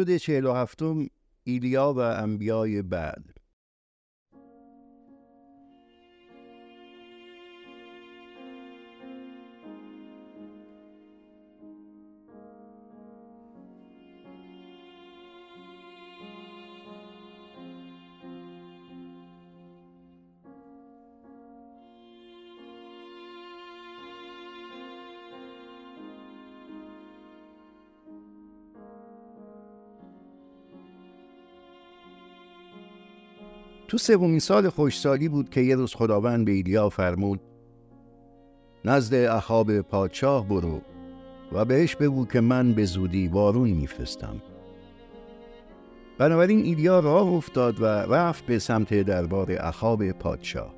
اپیزود 47 ایلیا و انبیای بعد. تو سومین سال خوشسالی بود که یه روز خداوند به ایلیا فرمود نزد اخاب پادشاه برو و بهش بگو که من به زودی بارون میفرستم. بنابراین ایلیا راه افتاد و رفت به سمت دربار اخاب پادشاه.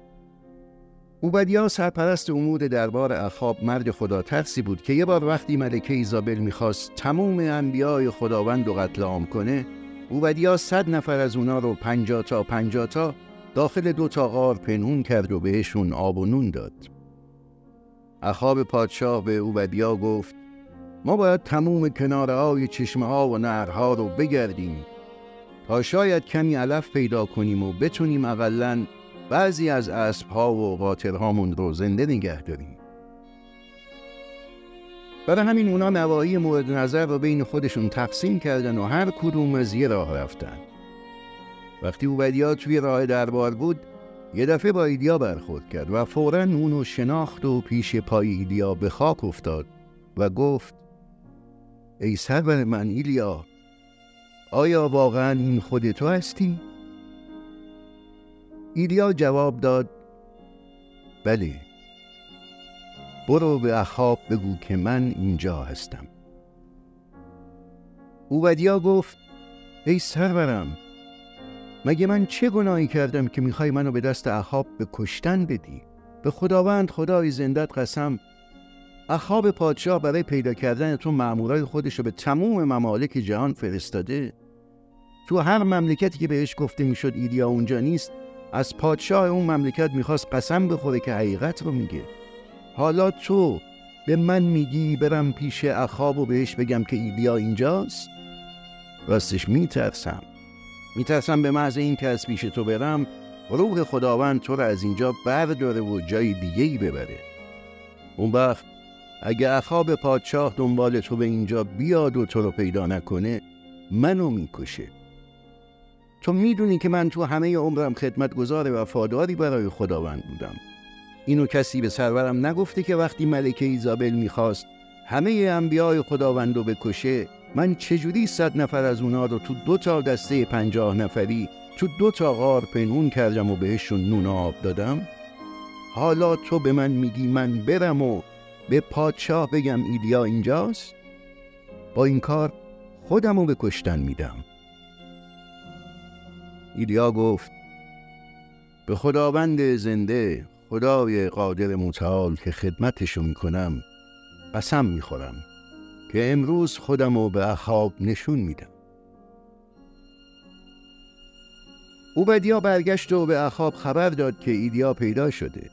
اوبدیا سرپرست امور دربار اخاب مرد خدا ترسی بود که یه بار وقتی ملکه ایزابل می‌خواست تموم انبیای خداوند رو قتل عام کنه اوبدیا صد نفر از اونا رو پنجا تا پنجا تا داخل دو تا غار پنهون کرد و بهشون آب و نون داد. اخاب پادشاه به اوبدیا گفت ما باید تموم کناره های چشمه ها و نهرها رو بگردیم تا شاید کمی علف پیدا کنیم و بتونیم اقلا بعضی از اسب ها و قاطرهامون رو زنده نگه داریم. برای همین اونا نواحی مورد نظر رو بین خودشون تقسیم کردن و هر کدوم از یه راه رفتن وقتی اوبدیا توی راه دربار بود یه دفعه با ایدیا برخورد کرد و فورا اونو شناخت و پیش پای ایدیا به خاک افتاد و گفت ای سرور من ایلیا آیا واقعا این خود تو هستی؟ ایلیا جواب داد بله برو به اخاب بگو که من اینجا هستم. اوبدیا گفت ای سرورم مگه من چه گناهی کردم که می‌خوای منو به دست اخاب به کشتن بدی؟ به خداوند خدای زندت قسم اخاب پادشاه برای پیدا کردن تو معمورای خودش رو به تموم ممالک جهان فرستاده. تو هر مملکتی که بهش گفته می‌شد ایدیا اونجا نیست از پادشاه اون مملکت می‌خواست قسم بخوره که حقیقت رو میگه. حالا تو به من میگی برم پیش اخاب و بهش بگم که ایلیا اینجاست؟ راستش میترسم. میترسم به محض این که از پیش تو برم روح خداوند تو رو از اینجا برداره و جای دیگه ای ببره. اون وقت اگه اخاب پادشاه دنبال تو به اینجا بیاد و تو رو پیدا نکنه منو می‌کشه. تو می‌دونی که من تو همه عمرم خدمتگزار وفاداری برای خداوند بودم. اینو کسی به سرورم نگفته که وقتی ملکه ایزابل می‌خواست همه انبیای خداوند رو بکشه من چجوری صد نفر از اونا رو تو دو تا دسته پنجاه نفری تو دو تا غار پنهون کردم و بهشون نون آب دادم؟ حالا تو به من میگی من برم و به پادشاه بگم ایلیا اینجاست؟ با این کار خودم رو به کشتن میدم. ایلیا گفت به خداوند زنده خدای قادر متعال که خدمتشو می‌کنم قسم می‌خورم که امروز خودم رو به اخاب نشون میدم. اوبدیا برگشت و به اخاب خبر داد که ایدیا پیدا شده.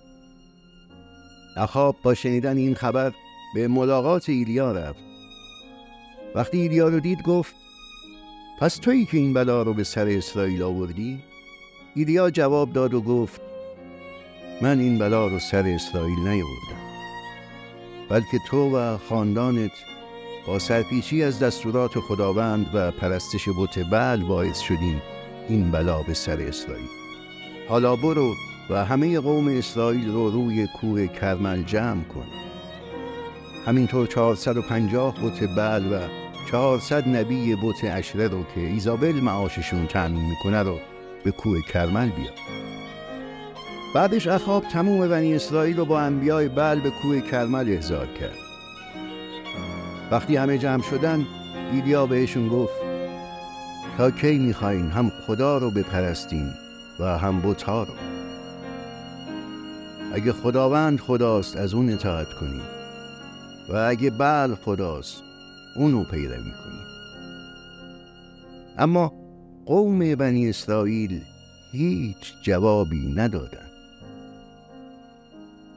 اخاب با شنیدن این خبر به ملاقات ایلیا رفت. وقتی ایلیا رو دید گفت پس تویی که این بلا رو به سر اسرائیل آوردی؟ ایلیا جواب داد و گفت من این بلا رو سر اسرائیل نیاوردم بلکه تو و خاندانت با سرپیچی از دستورات خداوند و پرستش بت بل باعث شدیم این بلا به سر اسرائیل. حالا برو و همه قوم اسرائیل رو روی کوه کرمل جمع کن. همینطور 450 بت بل و 400 نبی بت اشره رو که ایزابل معاششون تعمین می‌کنه رو به کوه کرمل بیار بعدش اخاب تموم بنی اسرائیل رو با انبیای بل به کوه کرمل احضار کرد. وقتی همه جمع شدن ایلیا بهشون گفت تا کی می‌خواین هم خدا رو بپرستین و هم بوتا رو؟ اگه خداوند خداست از اون اطاعت کنید و اگه بل خداست اونو پیروی کنید اما قوم بنی اسرائیل هیچ جوابی ندادن.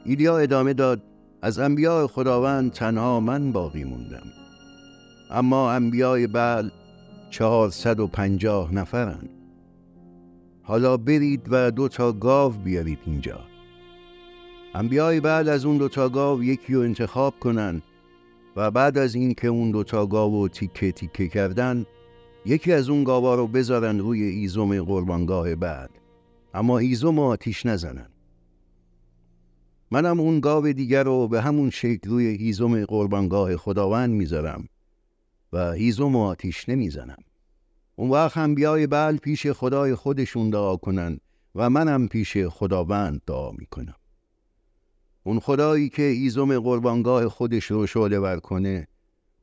ایلیا ادامه داد از انبیاء خداوند تنها من باقی موندم. اما انبیاء بعل چهارصد و پنجاه نفرند حالا برید و دو تا گاو بیارید اینجا. انبیای بعد از اون دوتا گاو یکی رو انتخاب کنن و بعد از این که اون دوتا گاو رو تیکه تیکه کردن یکی از اون گاوا رو بذارن روی ایزوم قربانگاه بعد. اما ایزوم آتیش نزنن. منم اون گاو دیگر رو به همون شکل روی ایزوم قربانگاه خداوند می‌ذارم و ایزوم آتیش نمی‌زنم اون وقت هم بیای بل پیش خدای خودشون دعا کنن و منم پیش خداوند دعا می‌کنم. اون خدایی که ایزم قربانگاه خودش رو شعله ور کنه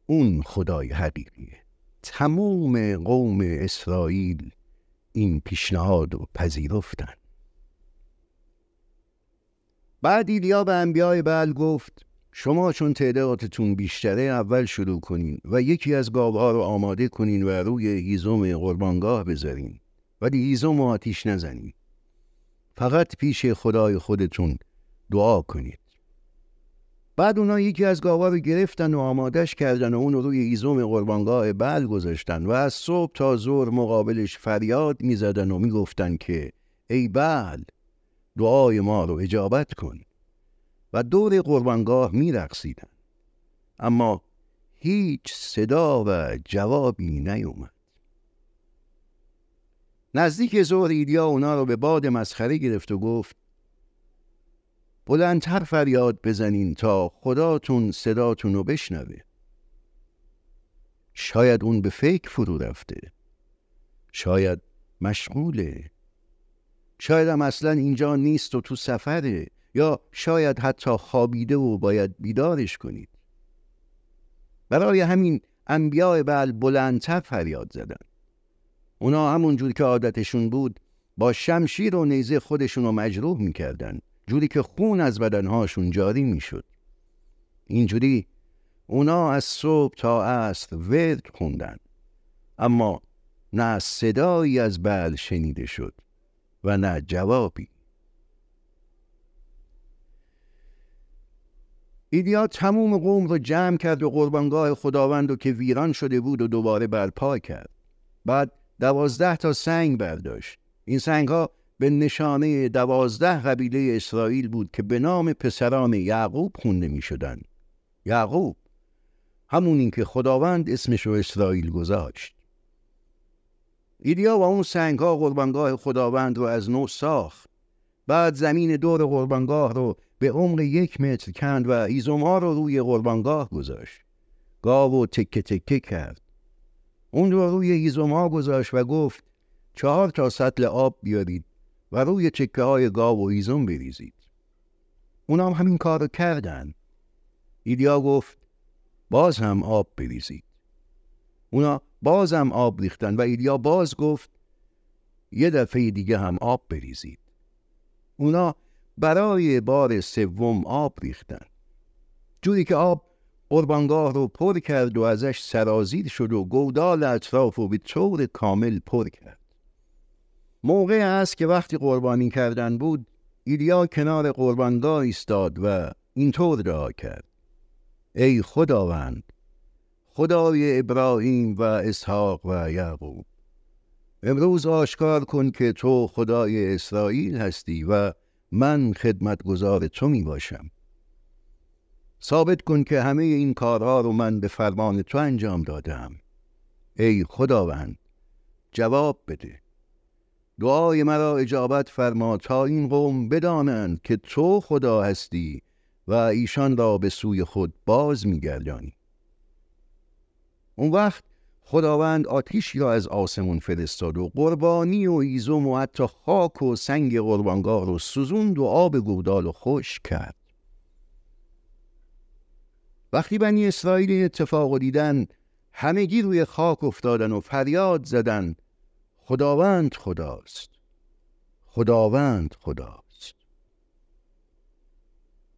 اون خدای حقیقیه. تموم قوم اسرائیل این پیشنهاد رو پذیرفتن. بعد ایلیا به انبیای بل گفت شما چون تعدادتون بیشتره اول شروع کنین و یکی از گاوها رو آماده کنین و روی هیزم قربانگاه بذارین. ولی هیزم آتیش نزنین. فقط پیش خدای خودتون دعا کنید. بعد اونا یکی از گاوا رو گرفتن و آمادش کردن و اون روی ایزوم قربانگاه بل گذاشتن و از صبح تا زور مقابلش فریاد می‌زدن و می‌گفتن که ای بل دعای ما رو اجابت کن و دور قربانگاه میرقصیدن. اما هیچ صدا و جوابی نیومد. نزدیک زور ایدیا اونا رو به باد مسخره گرفت و گفت بلندتر فریاد بزنین تا خداتون صداتون رو بشنوه. شاید اون به فکر فرو رفته. شاید مشغوله شاید هم اصلا اینجا نیست و تو سفره یا شاید حتی خوابیده و باید بیدارش کنید. برای همین انبیاء بل بلندتر فریاد زدن. اونا همونجور که عادتشون بود با شمشیر و نیزه خودشون رو مجروح می‌کردن جوری که خون از بدنهاشون جاری می‌شد. اینجوری اونا از صبح تا عصر ورد خوندن اما نه صدایی از بل شنیده شد. و نه جوابی. ایدیا تموم قوم رو جمع کرد و قربانگاه خداوند رو که ویران شده بود و دوباره برپا کرد. بعد دوازده تا سنگ برداشت. این سنگ ها به نشانه دوازده قبیله اسرائیل بود که به نام پسران یعقوب خونده می شدن. یعقوب همون که خداوند اسمش رو اسرائیل گذاشت. ایدیا و اون سنگ ها قربانگاه خداوند رو از نو ساخت. بعد زمین دور قربانگاه رو به عمق یک متر کند و ایزوم ها رو روی قربانگاه گذاشت. گاو و تکه تکه کرد. اون رو روی ایزوم ها گذاشت و گفت چهار تا سطل آب بیارید و روی چکه های گاو و ایزوم بریزید. اونام همین کار رو کردن. ایدیا گفت باز هم آب بریزید. اونا باز هم آب ریختن. و ایدیا باز گفت یه دفعه دیگه هم آب بریزید. اونا برای بار سوم آب ریختن. جوری که آب قربانگاه رو پر کرد و ازش سرازیر شد و گودال اطراف و به طور کامل پر کرد. موقع است که وقتی قربانی کردن بود ایلیا کنار قربانگاه ایستاد و اینطور دعا کرد. ای خداوند خدای ابراهیم و اسحاق و یعقوب. امروز آشکار کن که تو خدای اسرائیل هستی و من خدمتگزار تو می باشم ثابت کن که همه این کارها رو من به فرمان تو انجام دادم. ای خداوند جواب بده. دعای مرا اجابت فرما تا این قوم بدانند که تو خدا هستی و ایشان را به سوی خود باز میگردانی. اون وقت خداوند آتیشی را از آسمون فرستاد و قربانی و ایزوم و حتی خاک و سنگ قربانگاه رو سوزوند و آب گودال و خوش کرد. وقتی بنی اسرائیل اتفاق دیدن همگی روی خاک افتادن و فریاد زدن خداوند خداست. خداوند خداست.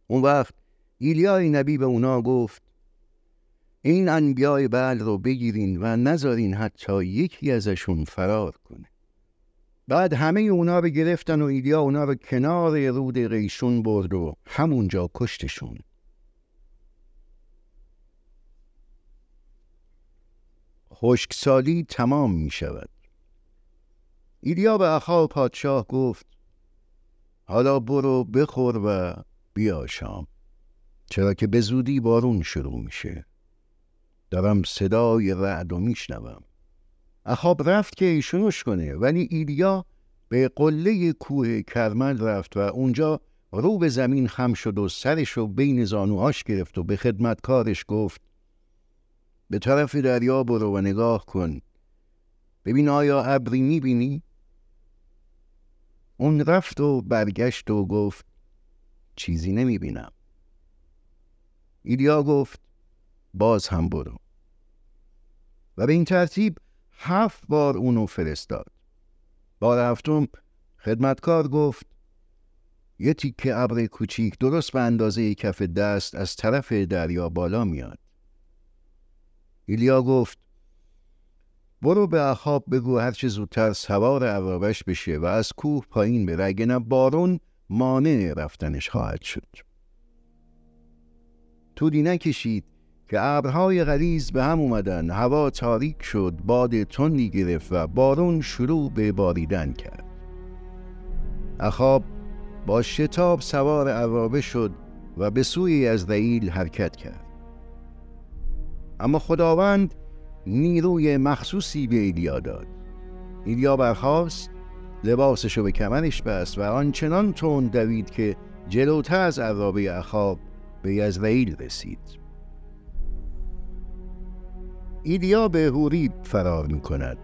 اون وقت ایلیای نبی به اونا گفت این انبیای بل رو بگیرین و نذارین حتی یکی ازشون فرار کنه. بعد همه اونا رو گرفتن و ایلیا اونا رو کنار رود قیشون برد و همونجا کشتشون. خشکسالی تمام می شود. ایلیا به اخا پادشاه گفت حالا برو بخور و بیا شام. چرا که به زودی بارون شروع میشه. دارم صدای رعد و میشنوم. اخاب رفت که ایشونوش کنه ولی ایلیا به قله کوه کرمل رفت و اونجا رو به زمین خم شد و سرش رو بین زانوهاش گرفت و به خدمتکارش گفت به طرف دریا برو و نگاه کن. ببین آیا ابری می‌بینی؟ اون رفت و برگشت و گفت چیزی نمی‌بینم. ایلیا گفت باز هم برو. و به این ترتیب هفت بار اونو فرستاد. بار هفتم خدمتکار گفت یه تیکه ابر کوچیک درست به اندازه کف دست از طرف دریا بالا میاد. ایلیا گفت برو به اخاب بگو هرچه زودتر سوار عرابش بشه و از کوه پایین بره اگه نه بارون مانع رفتنش خواهد شد. طولی نکشید. که ابرهای غلیز به هم اومدن هوا تاریک شد باد تندی گرفت و بارون شروع به باریدن کرد. اخاب با شتاب سوار عرابه شد و به سوی از حرکت کرد. اما خداوند نیروی مخصوصی به ایلیا داد. ایلیا برخواست لباسشو به کمرش بست و آنچنان تند دوید که جلوتر از عرابه اخاب به یزرائیل رسید. ایلیا به هوریب فرار می کند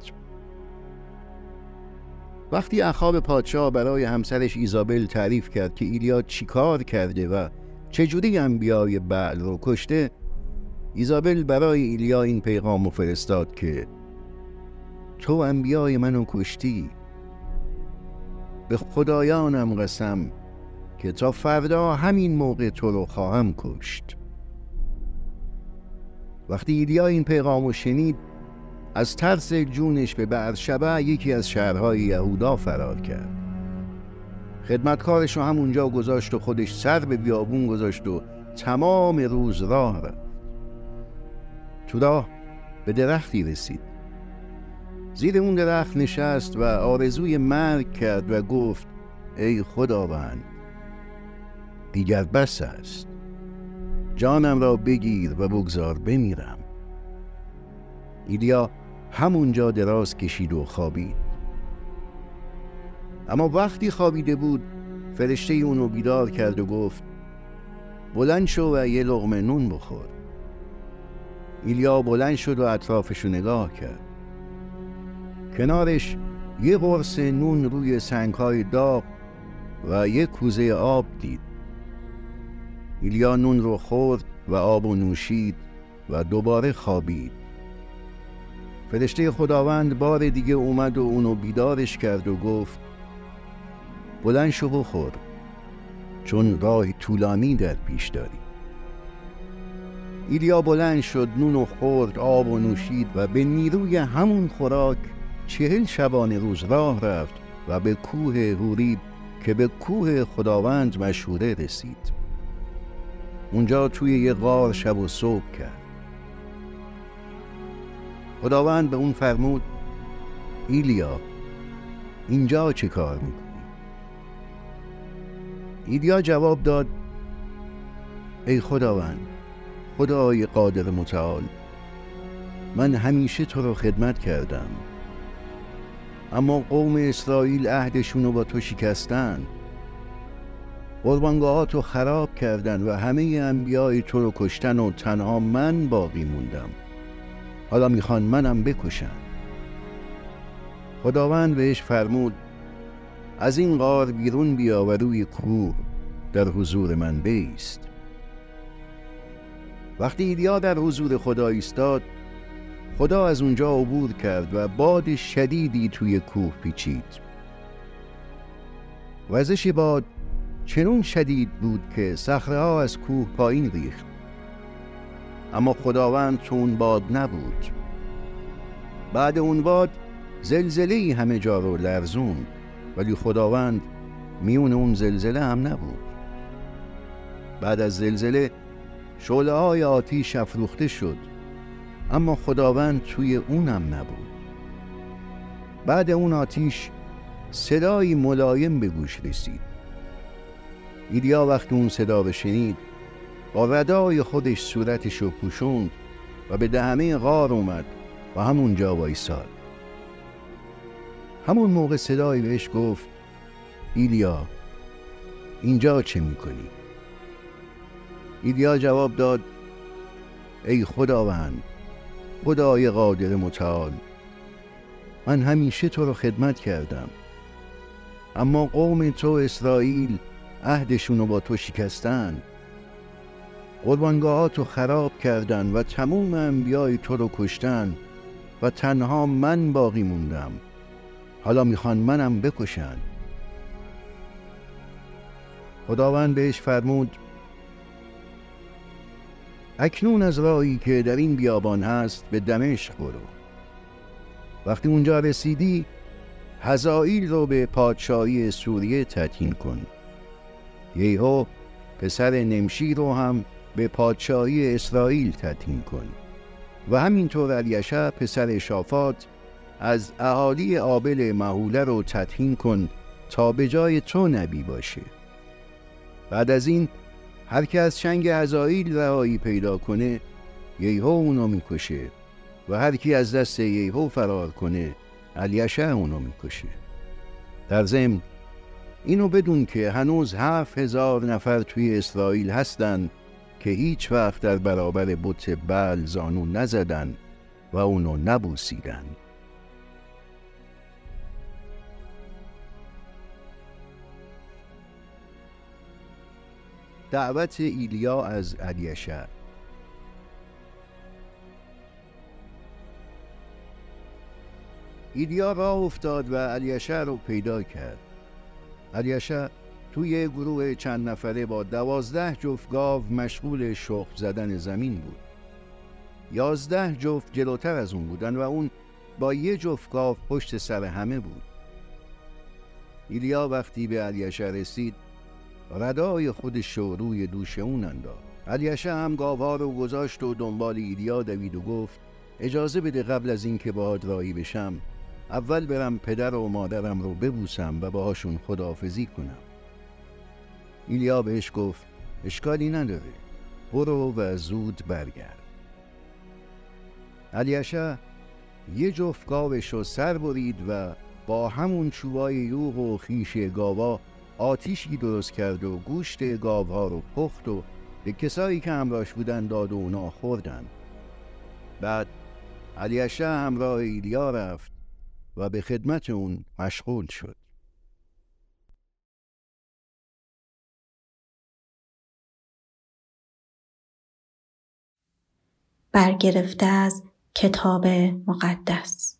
وقتی اخاب پادشاه برای همسرش ایزابل تعریف کرد که ایلیا چیکار کرده و چجوری انبیای بعل رو کشته ایزابل برای ایلیا این پیغام فرستاد که تو انبیای منو کشتی. به خدایانم قسم که تا فردا همین موقع تو رو خواهم کشت. وقتی ایلیا این پیغام رو شنید از ترس جونش به برشبه یکی از شهرهای یهودا فرار کرد. خدمتکارش رو همونجا گذاشت و خودش سر به بیابون گذاشت و تمام روز راه رفت. تو راه به درختی رسید. زیر اون درخت نشست و آرزوی مرگ کرد و گفت ای خداوند دیگر بس است. جانم را بگیر و بگذار بمیرم. ایلیا همونجا دراز کشید و خوابید. اما وقتی خوابیده بود فرشته اونو بیدار کرد و گفت بلند شو و یه لغمه نون بخور. ایلیا بلند شد و اطرافشو نگاه کرد. کنارش یه قرص نون روی سنگهای داغ و یه کوزه آب دید. ایلیا نون رو خورد و آب و نوشید و دوباره خوابید. فرشته خداوند بار دیگه اومد و اونو بیدارش کرد و گفت بلند شو بخور چون راه طولانی در پیش داری. ایلیا بلند شد نون و خورد آب و نوشید و به نیروی همون خوراک چهل شبانه روز راه رفت و به کوه هوریب که به کوه خداوند مشهوره رسید. اونجا توی یه غار شب و صبح کرد. خداوند به اون فرمود ایلیا اینجا چه کار می‌کنی؟ ایلیا جواب داد ای خداوند خدای قادر متعال من همیشه تو رو خدمت کردم. اما قوم اسرائیل عهدشون رو با تو شکستن. قربانگاهات رو خراب کردن و همه انبیای تو رو کشتن و تنها من باقی موندم. حالا می‌خوان منم بکشن. خداوند بهش فرمود از این غار بیرون بیا و روی کوه در حضور من بیست. وقتی ایلیا در حضور خدا ایستاد خدا از اونجا عبور کرد و باد شدیدی توی کوه پیچید. وزش باد چنون شدید بود که صخره ها از کوه پایین ریخت. اما خداوند اون باد نبود بعد اون باد زلزله همه جا رو لرزون ولی خداوند میون اون زلزله هم نبود. بعد از زلزله شعله های آتیش افروخته شد اما خداوند توی اونم نبود. بعد اون آتیش صدایی ملایم به گوش رسید. ایلیا وقتی اون صدا رو شنید با ردای خودش صورتش رو پوشوند و به دهمه غار اومد و همونجا وایساد همون موقع صدایی بهش گفت ایلیا اینجا چه می‌کنی؟ ایلیا جواب داد ای خداوند خدای قادر متعال من همیشه تو رو خدمت کردم اما قوم تو اسرائیل عهدشون رو با تو شکستن. قربانگاهات رو خراب کردن و تموم انبیای تو رو کشتن و تنها من باقی موندم. حالا می‌خوان منم بکشن. خداوند بهش فرمود اکنون از راهی که در این بیابان هست به دمشق برو. وقتی اونجا رسیدی هزائیل رو به پادشاهی سوریه تطین کن. یهو پسر نمشی رو هم به پادشاهی اسرائیل تطین کن. و همینطور الیشه پسر شافات از اهالی آبل محوله رو تطهین کن تا به جای تو نبی باشه. بعد از این هر که از شنگ ازاییل رهایی پیدا کنه ییهو اونو می‌کشه. و هر کی از دست ییهو فرار کنه الیشه اونو می‌کشه. در ضمن اینو بدون که هنوز هفت هزار نفر توی اسرائیل هستن که هیچ وقت در برابر بت بل زانو نزدن و اونو نبوسیدن. دعوت ایلیا از علیشه ایلیا را افتاد و علیشه رو پیدا کرد. علیشه توی گروه چند نفره با دوازده جفت گاو مشغول شخم زدن زمین بود. یازده جفت جلوتر از اون بودن و اون با یه جفت گاو پشت سر همه بود. ایلیا وقتی به علیشه رسید ردای خودش رو روی دوش اون انداخت. علیشه هم گاوها رو گذاشت و دنبال ایلیا دوید و گفت اجازه بده قبل از اینکه باهات رایی بشم اول برم پدر و مادرم رو ببوسم و باهاشون خداحافظی کنم. ایلیا بهش گفت اشکالی نداره. برو و زود برگرد. علیشه یه جفت گاوش رو سر برید و با همون چوبای یوغ و خیش گاوا آتیشی درست کرد و گوشت گاوها رو پخت و به کسایی که همراهش بودن داد و اونا خوردن. بعد علیشه همراه ایلیا رفت و به خدمت اون مشغول شد. برگرفته از کتاب مقدس.